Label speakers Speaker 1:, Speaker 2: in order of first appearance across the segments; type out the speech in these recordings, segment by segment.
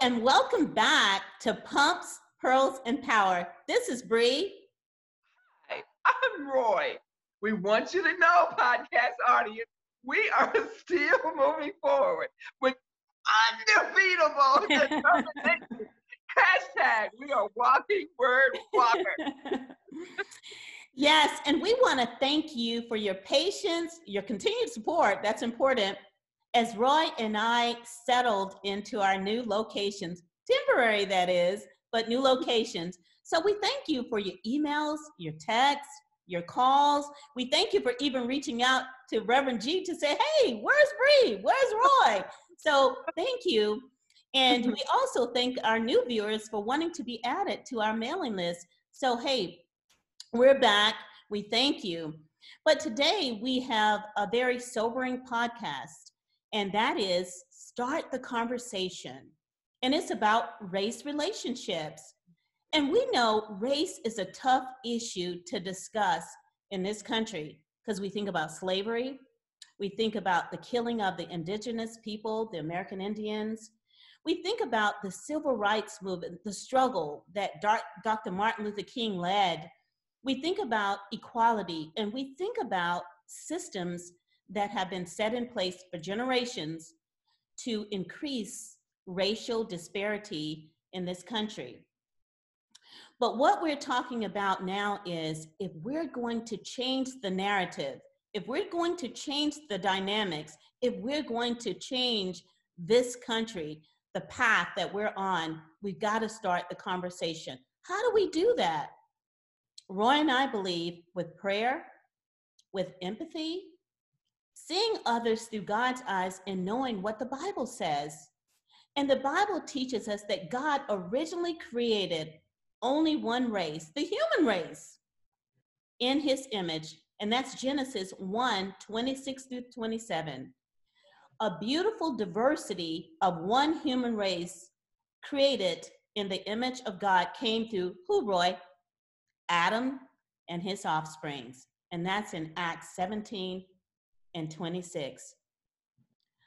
Speaker 1: and welcome back to Pumps, Pearls, and Power. This is Bree.
Speaker 2: Hi, I'm Roy. We want you to know, podcast audience, we are still moving forward with undefeatable determination. Hashtag, we are walking word walker.
Speaker 1: yes, and we want to thank you for your patience, your continued support. That's important. As Roy and I settled into our new locations, temporary that is, but new mm-hmm. locations. So we thank you for your emails, your texts, your calls. We thank you for even reaching out to Reverend G to say, hey, where's Bree? Where's Roy? so thank you. And mm-hmm. we also thank our new viewers for wanting to be added to our mailing list. So, hey, we're back. We thank you. But today we have a very sobering podcast, and that is Start the Conversation. And it's about race relationships. And we know race is a tough issue to discuss in this country because we think about slavery, we think about the killing of the indigenous people, the American Indians. We think about the civil rights movement, the struggle that Dr. Martin Luther King led. We think about equality and we think about systems that have been set in place for generations to increase racial disparity in this country. But what we're talking about now is if we're going to change the narrative, if we're going to change the dynamics, if we're going to change this country, the path that we're on, we've got to start the conversation. How do we do that? Roy and I believe with prayer, with empathy, seeing others through God's eyes, and knowing what the Bible says. And the Bible teaches us that God originally created only one race, the human race, in his image. And that's Genesis 1 26 through 27. A beautiful diversity of one human race created in the image of God came through who, Roy? Adam and his offsprings. And that's in Acts 17 and 26.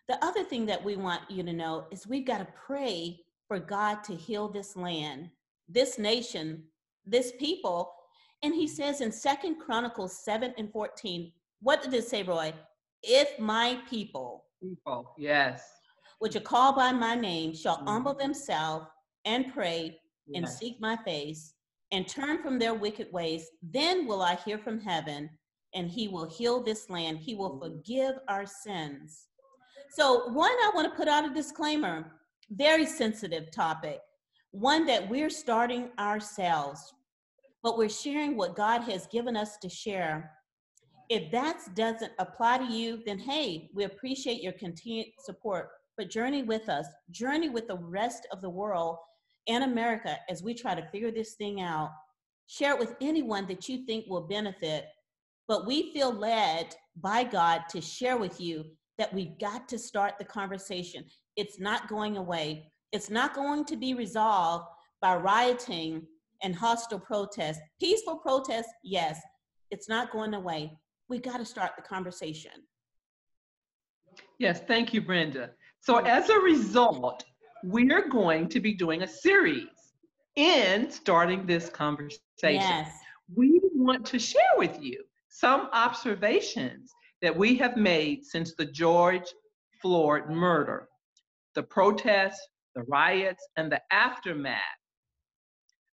Speaker 1: The other thing that we want you to know is we've got to pray for God to heal this land, this nation, this people. And he says in Second Chronicles 7 and 14, what did it say, Roy? If my people,
Speaker 2: people, yes,
Speaker 1: which are called by my name, shall mm-hmm. humble themselves and pray yes. and seek my face and turn from their wicked ways, then will I hear from heaven and he will heal this land. He will mm-hmm. forgive our sins so, one, I want to put out a disclaimer very sensitive topic, one that we're starting ourselves, but we're sharing what God has given us to share. If that doesn't apply to you, then hey, we appreciate your continued support. But journey with us, journey with the rest of the world and America as we try to figure this thing out. Share it with anyone that you think will benefit. But we feel led by God to share with you that we've got to start the conversation. It's not going away. It's not going to be resolved by rioting and hostile protests. Peaceful protests, yes, it's not going away. We've got to start the conversation.
Speaker 2: Yes, thank you, Brenda. So, as a result, we're going to be doing a series in starting this conversation. Yes. We want to share with you some observations that we have made since the George Floyd murder, the protests, the riots, and the aftermath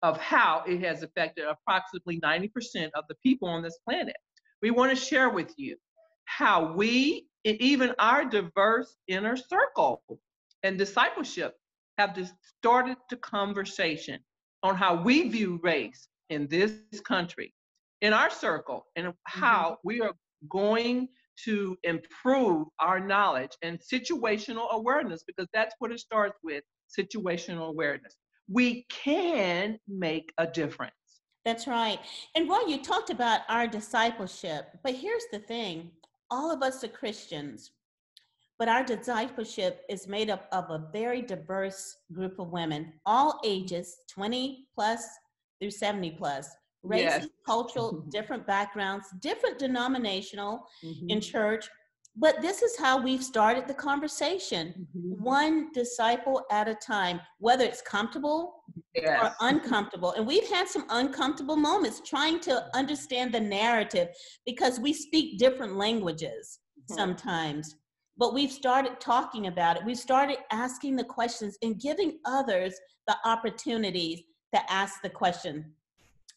Speaker 2: of how it has affected approximately 90% of the people on this planet. We want to share with you how we, even our diverse inner circle and discipleship, have started the conversation on how we view race in this country, in our circle, and how mm-hmm. we are going to improve our knowledge and situational awareness because that's what it starts with situational awareness. We can make a difference.
Speaker 1: That's right. And while you talked about our discipleship, but here's the thing all of us are Christians, but our discipleship is made up of a very diverse group of women, all ages 20 plus through 70 plus race, yes. cultural, different backgrounds, different denominational mm-hmm. in church, but this is how we've started the conversation mm-hmm. one disciple at a time whether it's comfortable yes. or uncomfortable and we've had some uncomfortable moments trying to understand the narrative because we speak different languages mm-hmm. sometimes but we've started talking about it we've started asking the questions and giving others the opportunities to ask the question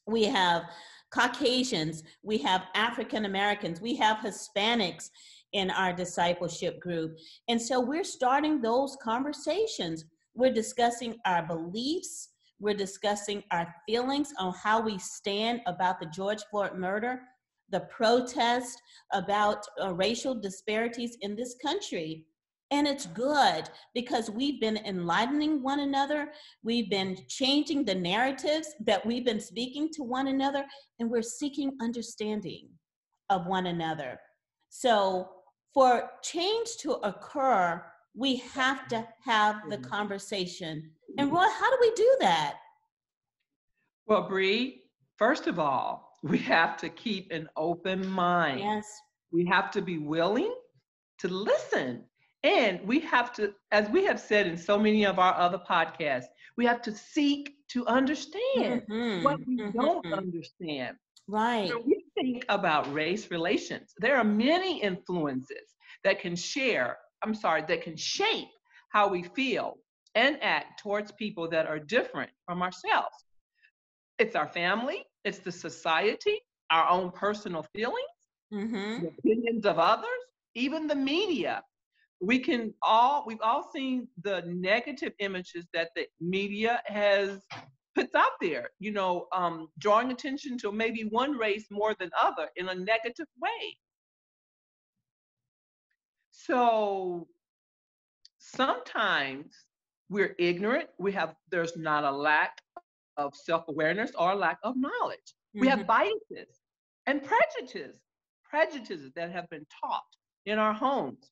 Speaker 1: we have caucasians we have african americans we have hispanics in our discipleship group. And so we're starting those conversations. We're discussing our beliefs, we're discussing our feelings on how we stand about the George Floyd murder, the protest about uh, racial disparities in this country. And it's good because we've been enlightening one another. We've been changing the narratives that we've been speaking to one another, and we're seeking understanding of one another. So for change to occur, we have to have the mm-hmm. conversation. And Roy, how do we do that?
Speaker 2: Well, Bree, first of all, we have to keep an open mind.
Speaker 1: Yes.
Speaker 2: We have to be willing to listen. And we have to, as we have said in so many of our other podcasts, we have to seek to understand mm-hmm. what we mm-hmm. don't understand.
Speaker 1: Right.
Speaker 2: When we think about race relations, there are many influences that can share, I'm sorry, that can shape how we feel and act towards people that are different from ourselves. It's our family, it's the society, our own personal feelings, mm-hmm. the opinions of others, even the media. We can all, we've all seen the negative images that the media has puts out there, you know, um, drawing attention to maybe one race more than other in a negative way. So sometimes we're ignorant. We have there's not a lack of self-awareness or a lack of knowledge. Mm-hmm. We have mm-hmm. biases and prejudices, prejudices that have been taught in our homes.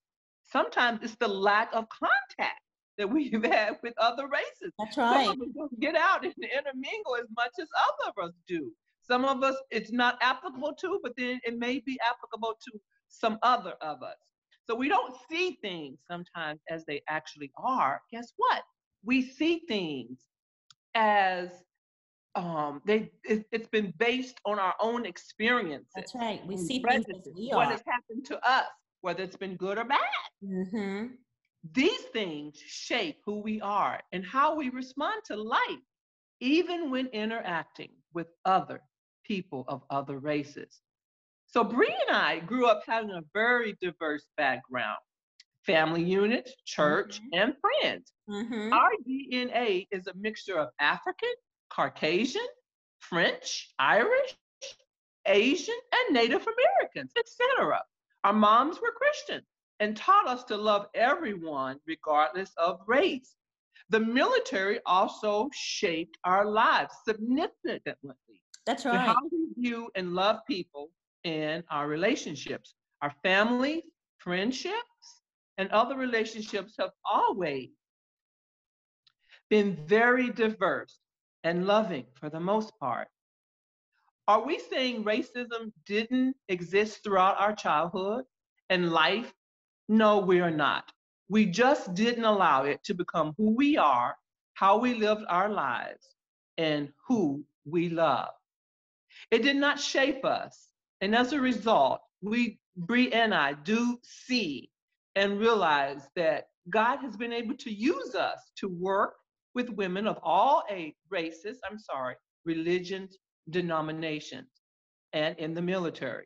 Speaker 2: Sometimes it's the lack of contact that we've had with other races.
Speaker 1: That's right.
Speaker 2: Some of us don't get out and intermingle as much as other of us do. Some of us it's not applicable to, but then it may be applicable to some other of us. So we don't see things sometimes as they actually are. Guess what? We see things as um, they it, has been based on our own experiences.
Speaker 1: That's right. We see things as we are.
Speaker 2: What has happened to us, whether it's been good or bad. Mm-hmm. These things shape who we are and how we respond to life, even when interacting with other people of other races. So Bree and I grew up having a very diverse background family unit, church, mm-hmm. and friends. Mm-hmm. Our DNA is a mixture of African, Caucasian, French, Irish, Asian, and Native Americans, etc. Our moms were Christian and taught us to love everyone regardless of race. The military also shaped our lives significantly.
Speaker 1: That's right.
Speaker 2: How we view and love people in our relationships. Our family, friendships, and other relationships have always been very diverse and loving for the most part. Are we saying racism didn't exist throughout our childhood and life no, we are not. We just didn't allow it to become who we are, how we lived our lives, and who we love. It did not shape us. And as a result, we, Bree and I, do see and realize that God has been able to use us to work with women of all age, races, I'm sorry, religions, denominations, and in the military.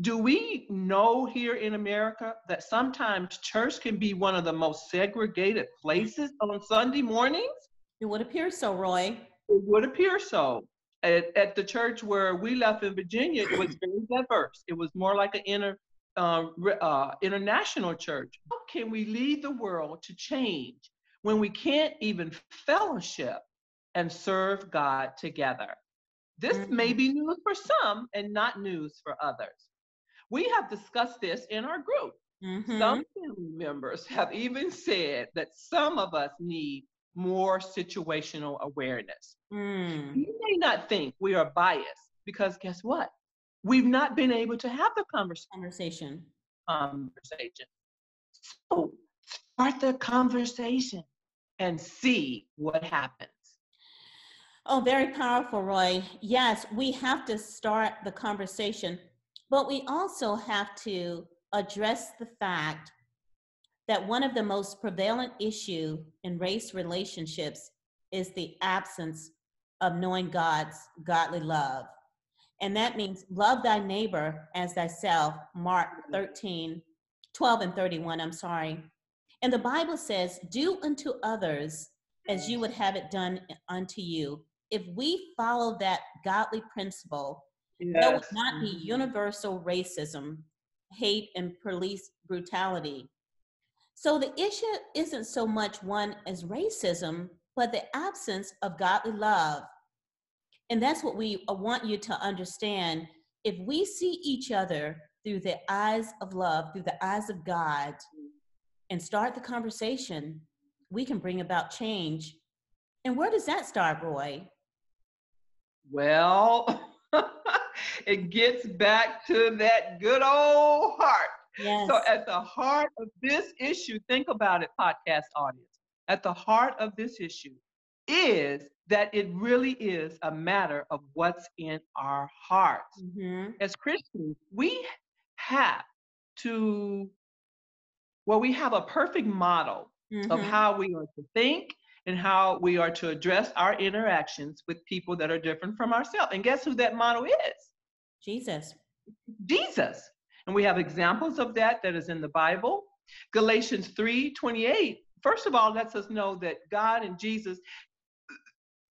Speaker 2: Do we know here in America that sometimes church can be one of the most segregated places on Sunday mornings?
Speaker 1: It would appear so, Roy.
Speaker 2: It would appear so. At, at the church where we left in Virginia, it was very diverse. It was more like an inter, uh, uh, international church. How can we lead the world to change when we can't even fellowship and serve God together? This mm-hmm. may be news for some and not news for others. We have discussed this in our group. Mm-hmm. Some family members have even said that some of us need more situational awareness. Mm. You may not think we are biased because guess what? We've not been able to have the conversation.
Speaker 1: Conversation.
Speaker 2: conversation. So start the conversation and see what happens.
Speaker 1: Oh, very powerful, Roy. Yes, we have to start the conversation, but we also have to address the fact that one of the most prevalent issue in race relationships is the absence of knowing God's godly love. And that means love thy neighbor as thyself, Mark mm-hmm. 13, 12 and 31, I'm sorry. And the Bible says, do unto others as you would have it done unto you. If we follow that godly principle, yes. there would not be universal racism, hate, and police brutality. So the issue isn't so much one as racism, but the absence of godly love. And that's what we uh, want you to understand. If we see each other through the eyes of love, through the eyes of God, and start the conversation, we can bring about change. And where does that start, Roy?
Speaker 2: Well, it gets back to that good old heart. Yes. So, at the heart of this issue, think about it, podcast audience. At the heart of this issue is that it really is a matter of what's in our hearts. Mm-hmm. As Christians, we have to, well, we have a perfect model mm-hmm. of how we are to think and how we are to address our interactions with people that are different from ourselves. And guess who that model is?
Speaker 1: Jesus.
Speaker 2: Jesus. And we have examples of that that is in the Bible. Galatians 3 28, first of all, lets us know that God and Jesus,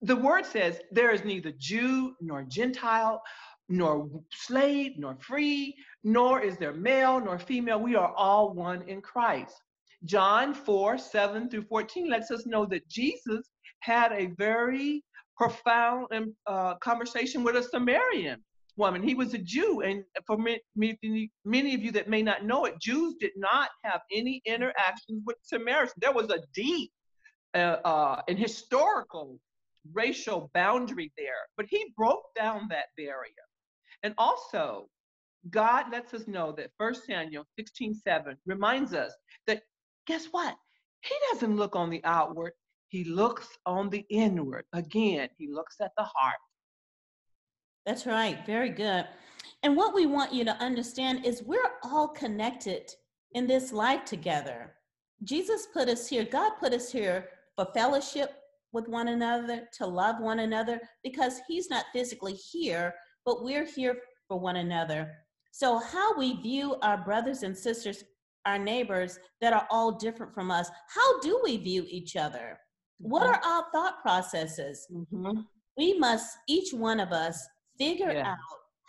Speaker 2: the word says, there is neither Jew nor Gentile, nor slave nor free, nor is there male nor female. We are all one in Christ. John 4 7 through 14 lets us know that Jesus had a very profound uh, conversation with a Samaritan woman. He was a Jew. And for many, many of you that may not know it, Jews did not have any interactions with Samaritans. There was a deep uh, uh, and historical racial boundary there, but he broke down that barrier. And also, God lets us know that 1 Samuel 16 7 reminds us that guess what? He doesn't look on the outward, he looks on the inward. Again, he looks at the heart.
Speaker 1: That's right. Very good. And what we want you to understand is we're all connected in this life together. Jesus put us here, God put us here for fellowship with one another, to love one another, because He's not physically here, but we're here for one another. So, how we view our brothers and sisters, our neighbors that are all different from us, how do we view each other? What mm-hmm. are our thought processes? Mm-hmm. We must, each one of us, figure yeah. out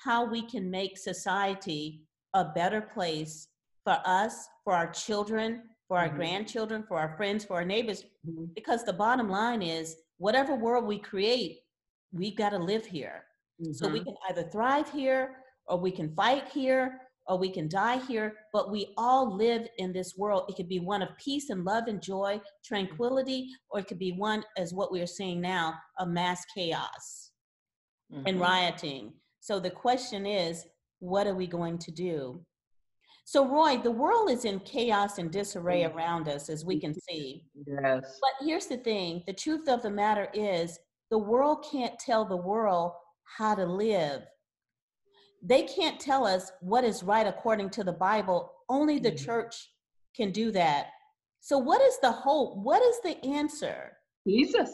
Speaker 1: how we can make society a better place for us, for our children, for our mm-hmm. grandchildren, for our friends, for our neighbors. Mm-hmm. Because the bottom line is, whatever world we create, we've got to live here. So we mm-hmm. can either thrive here, or we can fight here, or we can die here, but we all live in this world. It could be one of peace and love and joy, tranquility, or it could be one, as what we are seeing now, of mass chaos mm-hmm. and rioting. So the question is, what are we going to do? So, Roy, the world is in chaos and disarray mm-hmm. around us, as we can see.
Speaker 2: Yes.
Speaker 1: But here's the thing the truth of the matter is, the world can't tell the world how to live. They can't tell us what is right according to the Bible. Only the mm-hmm. church can do that. So, what is the hope? What is the answer?
Speaker 2: Jesus.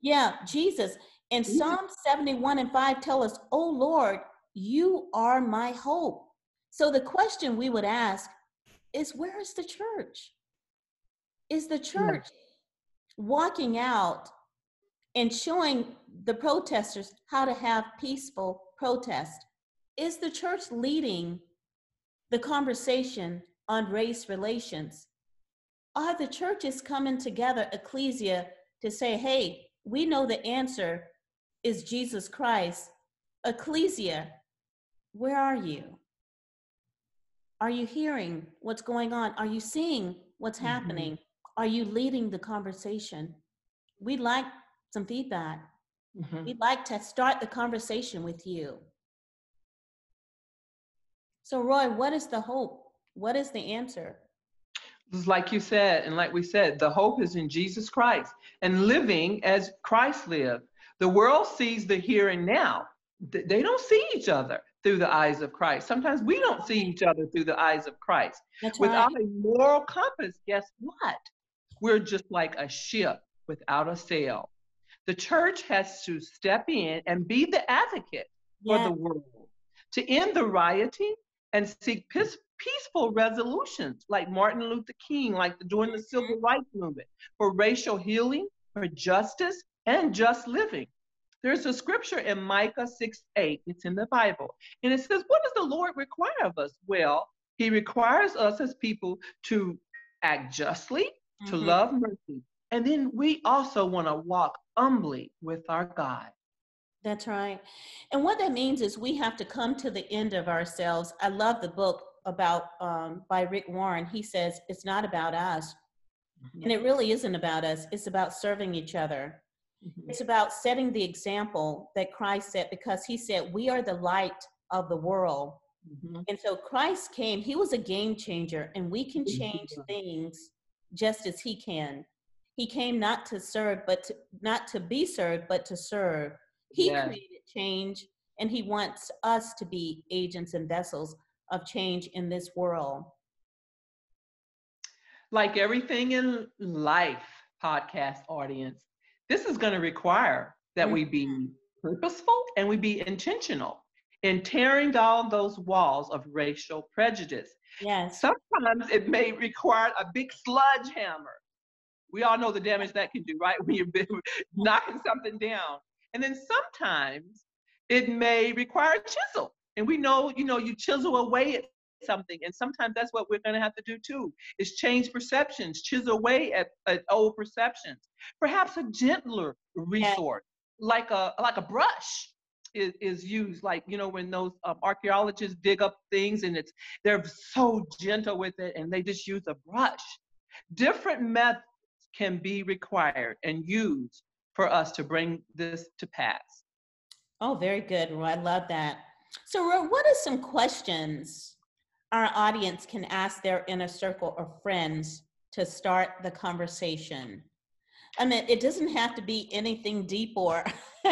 Speaker 1: Yeah, Jesus. And mm-hmm. Psalm 71 and 5 tell us, Oh Lord, you are my hope. So the question we would ask is where is the church? Is the church yeah. walking out and showing the protesters how to have peaceful protest? Is the church leading the conversation on race relations? Are the churches coming together, ecclesia, to say, hey, we know the answer is Jesus Christ. Ecclesia, where are you? Are you hearing what's going on? Are you seeing what's mm-hmm. happening? Are you leading the conversation? We'd like some feedback. Mm-hmm. We'd like to start the conversation with you. So, Roy, what is the hope? What is the answer?
Speaker 2: It's like you said, and like we said, the hope is in Jesus Christ and living as Christ lived. The world sees the here and now. They don't see each other through the eyes of Christ. Sometimes we don't see each other through the eyes of Christ. That's Without right. a moral compass, guess what? We're just like a ship without a sail. The church has to step in and be the advocate for the world to end the rioting and seek peace, peaceful resolutions like Martin Luther King, like during the civil mm-hmm. rights movement, for racial healing, for justice, and just living. There's a scripture in Micah 6 8, it's in the Bible, and it says, What does the Lord require of us? Well, He requires us as people to act justly, mm-hmm. to love mercy, and then we also want to walk humbly with our God.
Speaker 1: That's right. And what that means is we have to come to the end of ourselves. I love the book about um, by Rick Warren. He says it's not about us, mm-hmm. and it really isn't about us. It's about serving each other. Mm-hmm. It's about setting the example that Christ set because He said we are the light of the world. Mm-hmm. And so Christ came. He was a game changer, and we can change things just as He can. He came not to serve, but to, not to be served, but to serve. He yes. created change, and He wants us to be agents and vessels of change in this world.
Speaker 2: Like everything in life, podcast audience, this is going to require that mm-hmm. we be mm-hmm. purposeful and we be intentional in tearing down those walls of racial prejudice.
Speaker 1: Yes.
Speaker 2: Sometimes it may require a big sludge hammer. We all know the damage that can do, right? When you're knocking something down. And then sometimes it may require a chisel. And we know, you know, you chisel away at something. And sometimes that's what we're going to have to do too, is change perceptions, chisel away at, at old perceptions. Perhaps a gentler resource, like a like a brush. Is, is used like you know when those um, archaeologists dig up things and it's they're so gentle with it and they just use a brush different methods can be required and used for us to bring this to pass
Speaker 1: oh very good well, i love that so what are some questions our audience can ask their inner circle or friends to start the conversation. I mean, it doesn't have to be anything deep or,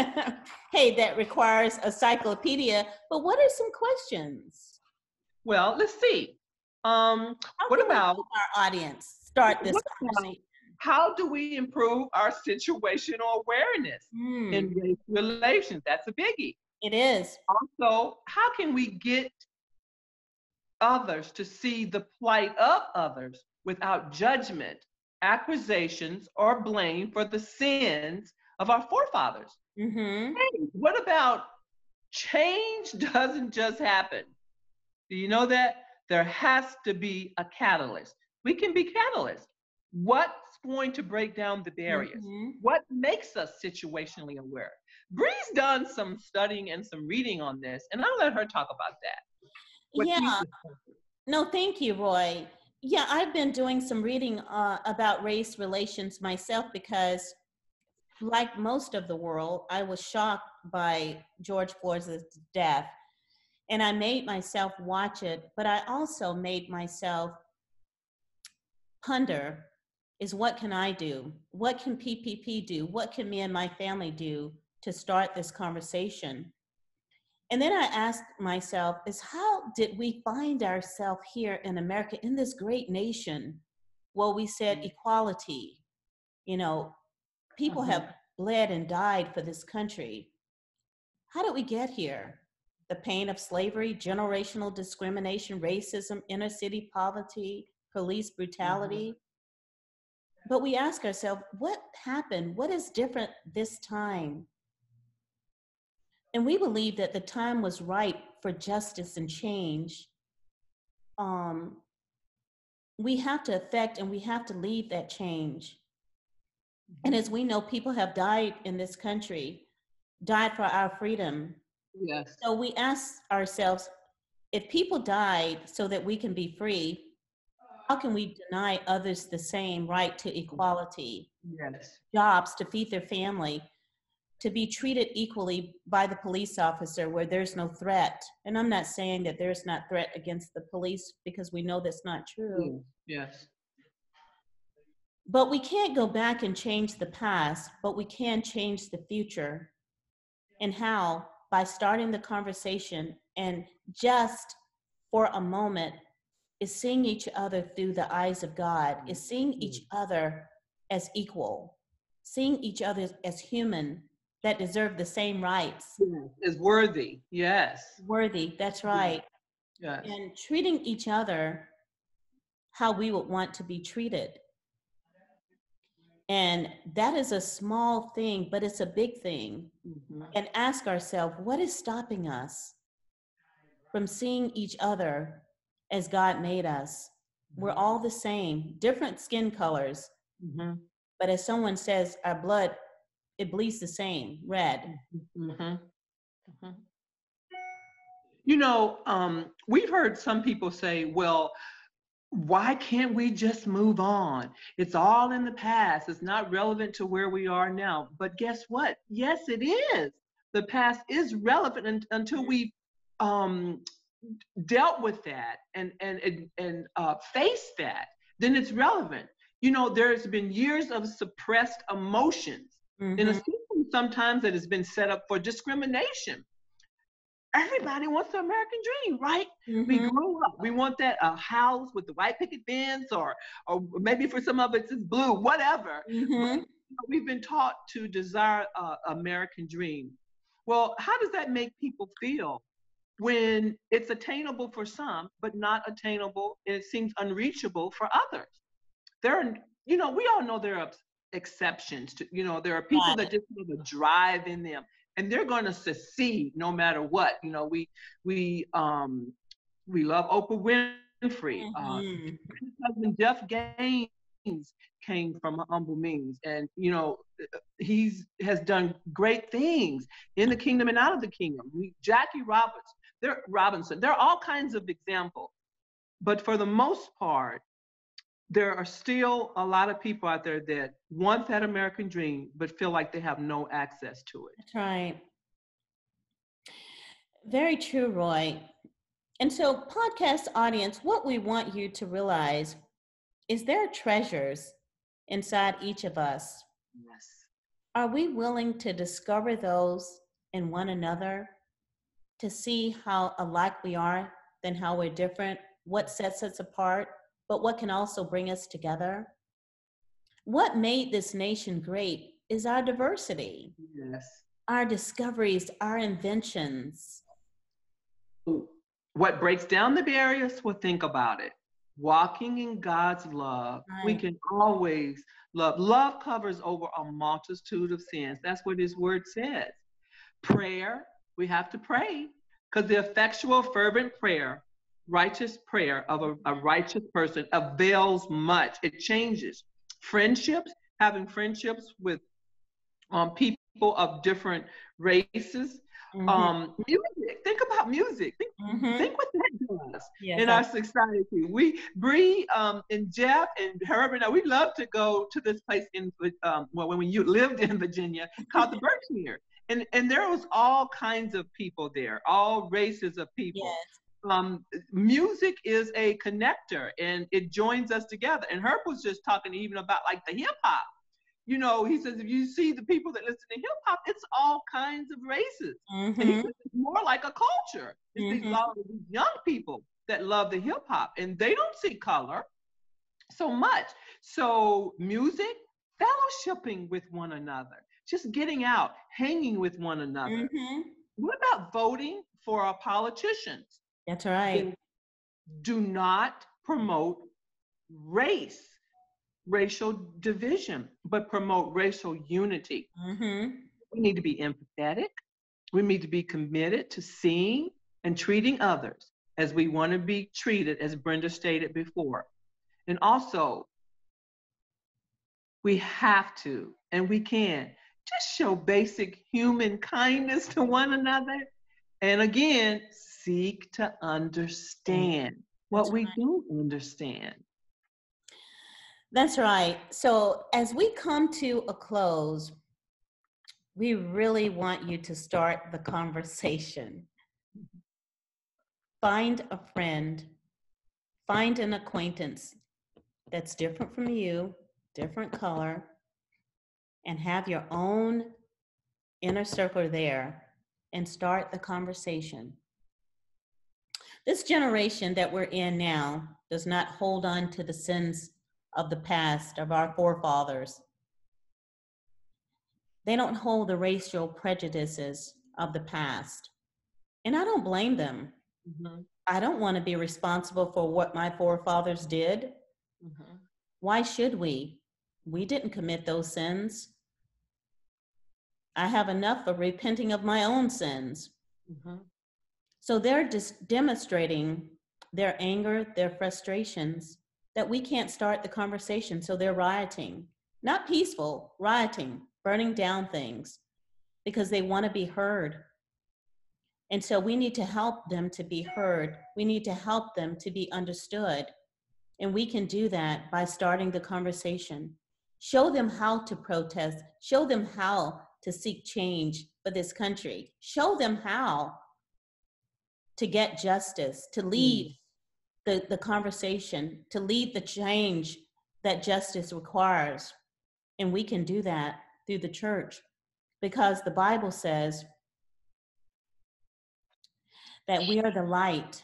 Speaker 1: hey, that requires a cyclopedia, but what are some questions?
Speaker 2: Well, let's see. Um, what about
Speaker 1: our audience start this conversation?
Speaker 2: How do we improve our situational awareness mm. in race relations? That's a biggie.
Speaker 1: It is.
Speaker 2: Also, how can we get others to see the plight of others without judgment, accusations, or blame for the sins of our forefathers. Mm-hmm. Hey, what about change doesn't just happen? Do you know that? There has to be a catalyst. We can be catalysts. What's going to break down the barriers? Mm-hmm. What makes us situationally aware? Bree's done some studying and some reading on this, and I'll let her talk about that.
Speaker 1: What yeah. No, thank you, Roy. Yeah, I've been doing some reading uh, about race relations myself because, like most of the world, I was shocked by George Floyd's death. And I made myself watch it, but I also made myself ponder is what can I do? What can PPP do? What can me and my family do to start this conversation? And then I asked myself, is how did we find ourselves here in America, in this great nation? Well, we said mm-hmm. equality. You know, people uh-huh. have bled and died for this country. How did we get here? The pain of slavery, generational discrimination, racism, inner city poverty, police brutality. Mm-hmm. But we ask ourselves, what happened? What is different this time? And we believe that the time was right for justice and change. Um, we have to affect and we have to lead that change. And as we know, people have died in this country, died for our freedom.
Speaker 2: Yes.
Speaker 1: So we ask ourselves if people died so that we can be free, how can we deny others the same right to equality?
Speaker 2: Yes.
Speaker 1: Jobs to feed their family, to be treated equally by the police officer where there's no threat. And I'm not saying that there's not threat against the police because we know that's not true.
Speaker 2: Mm, yes.
Speaker 1: But we can't go back and change the past, but we can change the future. And how? By starting the conversation and just for a moment is seeing each other through the eyes of God, is seeing each other as equal, seeing each other as human that deserve the same rights.
Speaker 2: Is worthy, yes.
Speaker 1: Worthy, that's right.
Speaker 2: Yes.
Speaker 1: And treating each other how we would want to be treated. And that is a small thing, but it's a big thing. Mm-hmm. And ask ourselves what is stopping us from seeing each other as God made us? We're mm-hmm. all the same, different skin colors. Mm-hmm. But as someone says, our blood, it bleeds the same, red. Mm-hmm. mm-hmm.
Speaker 2: You know, um, we've heard some people say, well, why can't we just move on? It's all in the past. It's not relevant to where we are now. But guess what? Yes, it is. The past is relevant until we um, dealt with that and and and, and uh, faced that. Then it's relevant. You know, there's been years of suppressed emotions mm-hmm. in a system sometimes that has been set up for discrimination everybody wants the American dream, right? Mm-hmm. We grew up. We want that uh, house with the white picket fence, or or maybe for some of us it's blue, whatever. Mm-hmm. But, we've been taught to desire uh, American dream. Well, how does that make people feel when it's attainable for some, but not attainable? and It seems unreachable for others. There are, you know, we all know there are exceptions to, you know, there are people that just have a drive in them and they're going to succeed no matter what. You know, we we um we love Oprah Winfrey. Uh, mm-hmm. Uh, husband Jeff Gaines came from humble means, and you know he's has done great things in the kingdom and out of the kingdom. We, Jackie Roberts, there Robinson, there are all kinds of examples, but for the most part, there are still a lot of people out there that want that American dream, but feel like they have no access to it.
Speaker 1: That's right. Very true, Roy. And so, podcast audience, what we want you to realize is there are treasures inside each of us.
Speaker 2: Yes.
Speaker 1: Are we willing to discover those in one another to see how alike we are than how we're different? What sets us apart? but what can also bring us together. What made this nation great is our diversity.
Speaker 2: Yes.
Speaker 1: Our discoveries, our inventions.
Speaker 2: What breaks down the barriers? Well, think about it. Walking in God's love, right. we can always love. Love covers over a multitude of sins. That's what His Word says. Prayer, we have to pray because the effectual, fervent prayer righteous prayer of a, a righteous person avails much. It changes. Friendships, having friendships with um, people of different races. Mm-hmm. Um, music. Think about music. Think, mm-hmm. think what that does in our society. We, Bree, um, and Jeff and Herbert, Now we love to go to this place in um, well, when you lived in Virginia called the Birchmere, and and there was all kinds of people there, all races of people. Yes um, music is a connector and it joins us together. And Herb was just talking even about like the hip hop. You know, he says if you see the people that listen to hip hop, it's all kinds of races. Mm-hmm. And he says it's more like a culture. It's mm-hmm. these, these young people that love the hip hop and they don't see color so much. So music, fellowshipping with one another, just getting out, hanging with one another. Mm-hmm. What about voting for our politicians?
Speaker 1: That's right.
Speaker 2: Do not promote race, racial division, but promote racial unity. Mm-hmm. We need to be empathetic. We need to be committed to seeing and treating others as we want to be treated, as Brenda stated before. And also, we have to and we can just show basic human kindness to one another. And again, seek to understand what we don't understand.
Speaker 1: That's right. So, as we come to a close, we really want you to start the conversation. Find a friend, find an acquaintance that's different from you, different color, and have your own inner circle there and start the conversation. This generation that we're in now does not hold on to the sins of the past, of our forefathers. They don't hold the racial prejudices of the past. And I don't blame them. Mm-hmm. I don't want to be responsible for what my forefathers did. Mm-hmm. Why should we? We didn't commit those sins. I have enough of repenting of my own sins. Mm-hmm. So they're just demonstrating their anger, their frustrations, that we can't start the conversation. So they're rioting, not peaceful, rioting, burning down things because they want to be heard. And so we need to help them to be heard. We need to help them to be understood. And we can do that by starting the conversation. Show them how to protest, show them how to seek change for this country, show them how to get justice, to lead mm. the, the conversation, to lead the change that justice requires. And we can do that through the church because the Bible says that we are the light.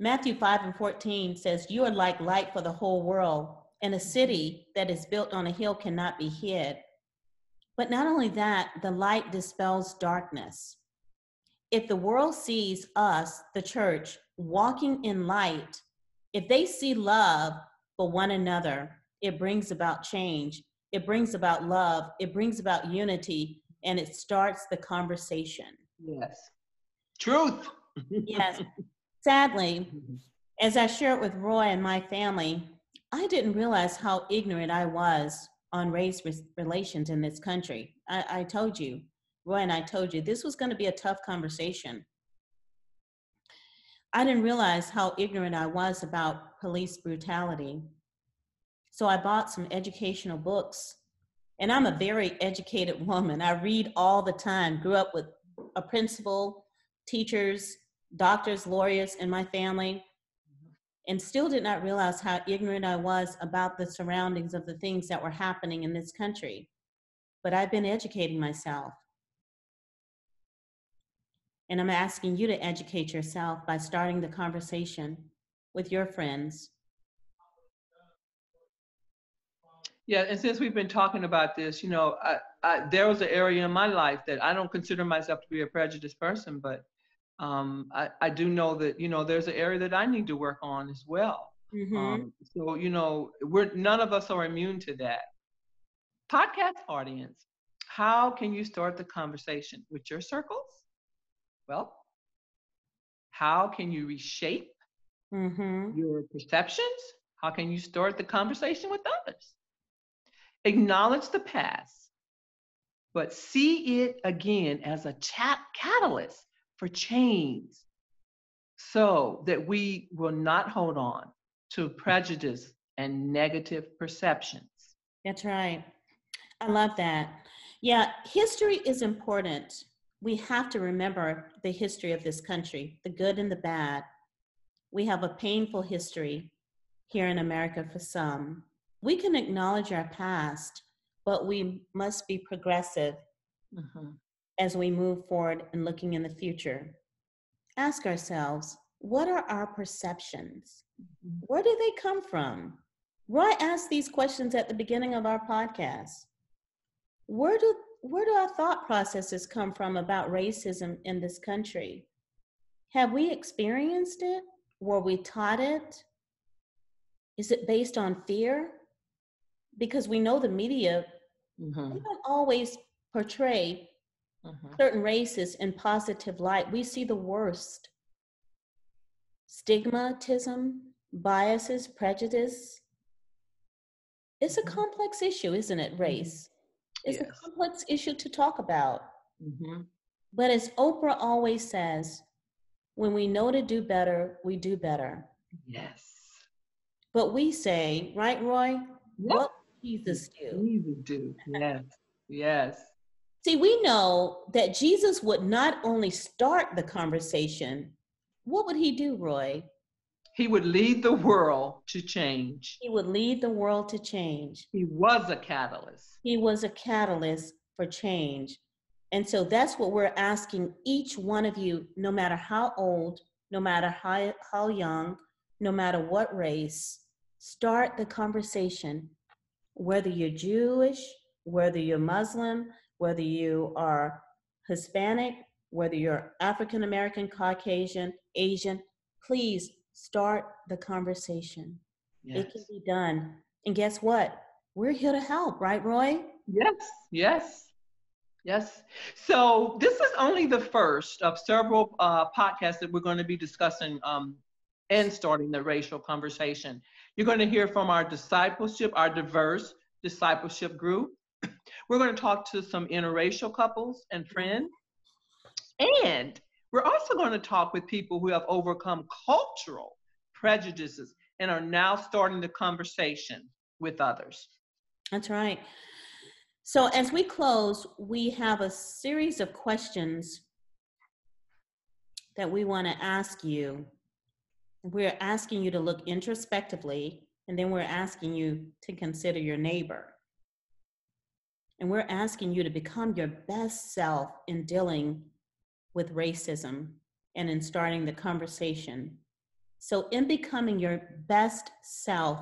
Speaker 1: Matthew 5 and 14 says, You are like light for the whole world, and a city that is built on a hill cannot be hid. But not only that, the light dispels darkness if the world sees us, the church, walking in light, if they see love for one another, it brings about change. It brings about love. It brings about unity, and it starts the conversation.
Speaker 2: Yes. Truth.
Speaker 1: yes. Sadly, as I shared with Roy and my family, I didn't realize how ignorant I was on race relations in this country. I, I told you, Roy and I told you this was going to be a tough conversation. I didn't realize how ignorant I was about police brutality. So I bought some educational books. And I'm a very educated woman. I read all the time, grew up with a principal, teachers, doctors, lawyers in my family, and still did not realize how ignorant I was about the surroundings of the things that were happening in this country. But I've been educating myself. And I'm asking you to educate yourself by starting the conversation with your friends.
Speaker 2: Yeah, and since we've been talking about this, you know, I, I, there was an area in my life that I don't consider myself to be a prejudiced person, but um, I, I do know that you know there's an area that I need to work on as well. Mm-hmm. Um, so you know, we're none of us are immune to that. Podcast audience, how can you start the conversation with your circles? Well, how can you reshape mm-hmm. your perceptions? How can you start the conversation with others? Acknowledge the past, but see it again as a chat catalyst for change so that we will not hold on to prejudice and negative perceptions.
Speaker 1: That's right. I love that. Yeah, history is important we have to remember the history of this country, the good and the bad. We have a painful history here in America for some. We can acknowledge our past, but we must be progressive mm-hmm. As we move forward and looking in the future. Ask ourselves, what are our perceptions? Mm-hmm. Where do they come from? Roy asked these questions at the beginning of our podcast. Where do where do our thought processes come from about racism in this country? Have we experienced it? Were we taught it? Is it based on fear? Because we know the media mm-hmm. they don't always portray mm-hmm. certain races in positive light. We see the worst. Stigmatism, biases, prejudice. It's a mm-hmm. complex issue, isn't it, race? It's yes. a complex issue to talk about. Mm-hmm. But as Oprah always says, when we know to do better, we do better.
Speaker 2: Yes.
Speaker 1: But we say, right, Roy? Yep. What Jesus do?
Speaker 2: Jesus do. Yes. yes.
Speaker 1: See, we know that Jesus would not only start the conversation, what would he do, Roy?
Speaker 2: He would lead the world to change.
Speaker 1: He would lead the world to change.
Speaker 2: He was a catalyst.
Speaker 1: He was a catalyst for change. And so that's what we're asking each one of you, no matter how old, no matter how, how young, no matter what race, start the conversation. Whether you're Jewish, whether you're Muslim, whether you are Hispanic, whether you're African American, Caucasian, Asian, please start the conversation. Yes. It can be done. And guess what? We're here to help, right, Roy?
Speaker 2: Yes, yes. Yes. So this is only the first of several uh, podcasts that we're going to be discussing um, and starting the racial conversation. You're going to hear from our discipleship, our diverse discipleship group. We're going to talk to some interracial couples and mm-hmm. friends. And we're also going to talk with people who have overcome cultural prejudices and are now starting the conversation with others.
Speaker 1: That's right. So, as we close, we have a series of questions that we want to ask you. We're asking you to look introspectively, and then we're asking you to consider your neighbor. And we're asking you to become your best self in dealing with racism and in starting the conversation. So, in becoming your best self,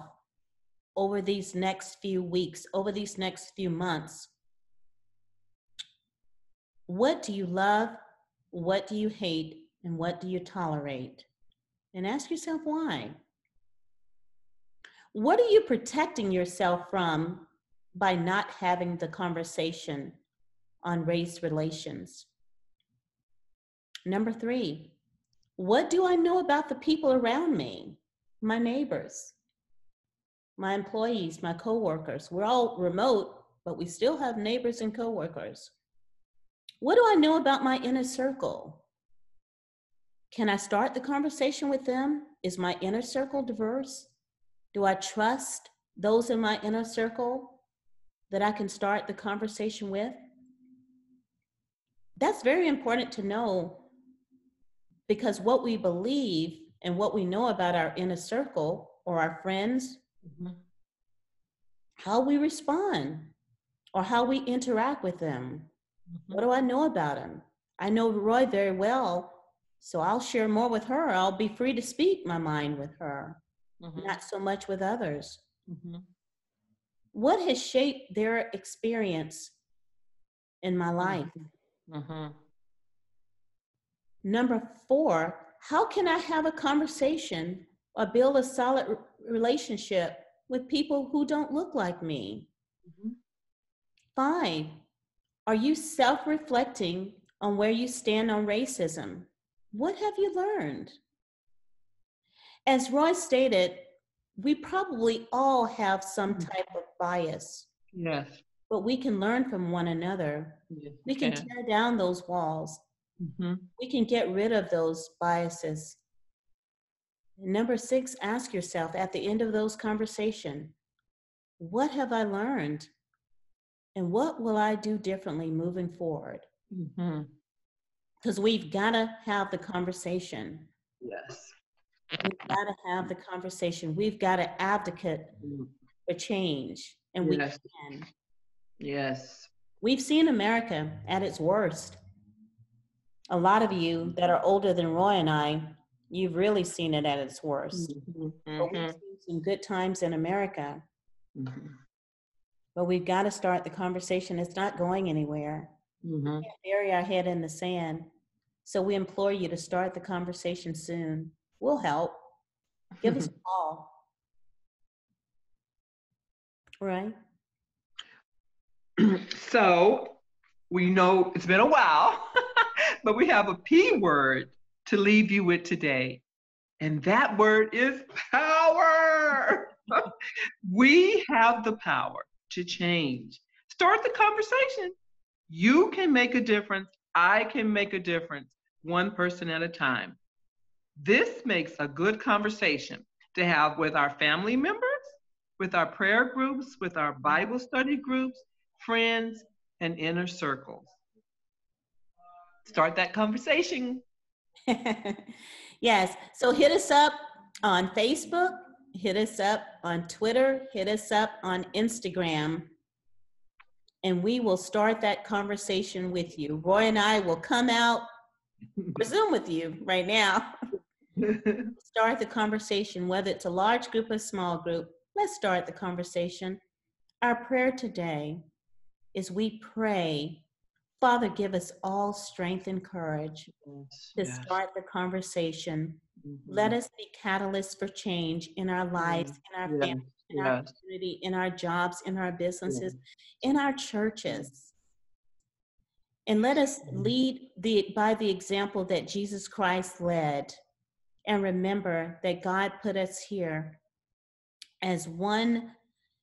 Speaker 1: over these next few weeks, over these next few months. What do you love? What do you hate? And what do you tolerate? And ask yourself why. What are you protecting yourself from by not having the conversation on race relations? Number three, what do I know about the people around me, my neighbors? my employees, my coworkers. We're all remote, but we still have neighbors and coworkers. What do I know about my inner circle? Can I start the conversation with them? Is my inner circle diverse? Do I trust those in my inner circle that I can start the conversation with? That's very important to know because what we believe and what we know about our inner circle or our friends Mm-hmm. How we respond or how we interact with them. Mm-hmm. What do I know about them? I know Roy very well, so I'll share more with her. I'll be free to speak my mind with her, mm-hmm. not so much with others. What has shaped their experience in my life? Mm-hmm. Mm-hmm. Number four, how can I have a conversation or build a solid relationship with people who don't look like me. Mm-hmm. Five, are you self reflecting on where you stand on racism? What have you learned? As Roy stated, we probably all have some mm-hmm. type of bias.
Speaker 2: Yes.
Speaker 1: But we can learn from one another. Yes, we can, can, tear down those walls. Mm-hmm. We can get rid of those biases. Number six, ask yourself at the end of those conversation, what have I learned? And what will I do differently moving forward? Because mm-hmm. we've got to have the conversation.
Speaker 2: Yes.
Speaker 1: We've got to have the conversation. We've got to advocate mm. for change. And we yes. can.
Speaker 2: Yes.
Speaker 1: We've seen America at its worst. A lot of you that are older than Roy and I you've really seen it at its worst. Mm-hmm. But we've mm-hmm. seen some good times in America. Mm-hmm. But we've got to start the conversation. It's not going anywhere. Mm-hmm. We can't bury our head in the sand. So we implore you to start the conversation soon. We'll help. Give us a call. Right.
Speaker 2: So we know it's been a while, but we have a P word to leave you with today. And that word is power. we have the power to change. Start the conversation. You can make a difference. I can make a difference, one person at a time. This makes a good conversation to have with our family members, with our prayer groups, with our Bible study groups, friends, and inner circles. Start that conversation.
Speaker 1: yes. So hit us up on Facebook, hit us up on Twitter, hit us up on Instagram, and we will start that conversation with you. Roy and I will come out, Zoom with you right now. start the conversation, whether it's a large group or small group. Let's start the conversation. Our prayer today is we pray, Father, give us all strength and courage yes, to yes. start the conversation. Mm-hmm. Let us be catalysts for change in our lives, in our yes. families, in our community, in our jobs, in our businesses, in our churches. And let us mm-hmm. lead the, by the example that Jesus Christ led and remember that God put us here as one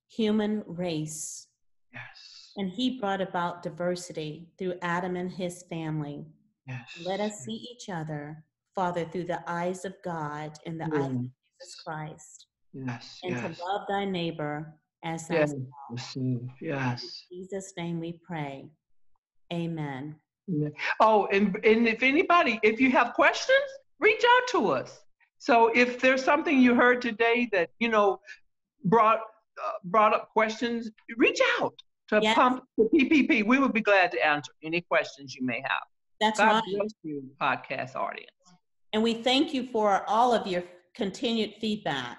Speaker 1: human race.
Speaker 2: Yes.
Speaker 1: And he brought about diversity through Adam and his family.
Speaker 2: Yes.
Speaker 1: Let us see each other, Father, through the eyes of God and the eyes of. Jesus Christ.
Speaker 2: Yes.
Speaker 1: And
Speaker 2: yes.
Speaker 1: to love thy neighbor as thyself.
Speaker 2: Yes. yes.
Speaker 1: In Jesus' name we pray. Amen.
Speaker 2: Oh, and, and if anybody, if you have questions, reach out to us. So if there's something you heard today that, you know, brought uh, brought up questions, reach out to yes. Pump to PPP. We would be glad to answer any questions you may have.
Speaker 1: That's
Speaker 2: God
Speaker 1: right.
Speaker 2: bless you, podcast audience.
Speaker 1: And we thank you for all of your continued feedback.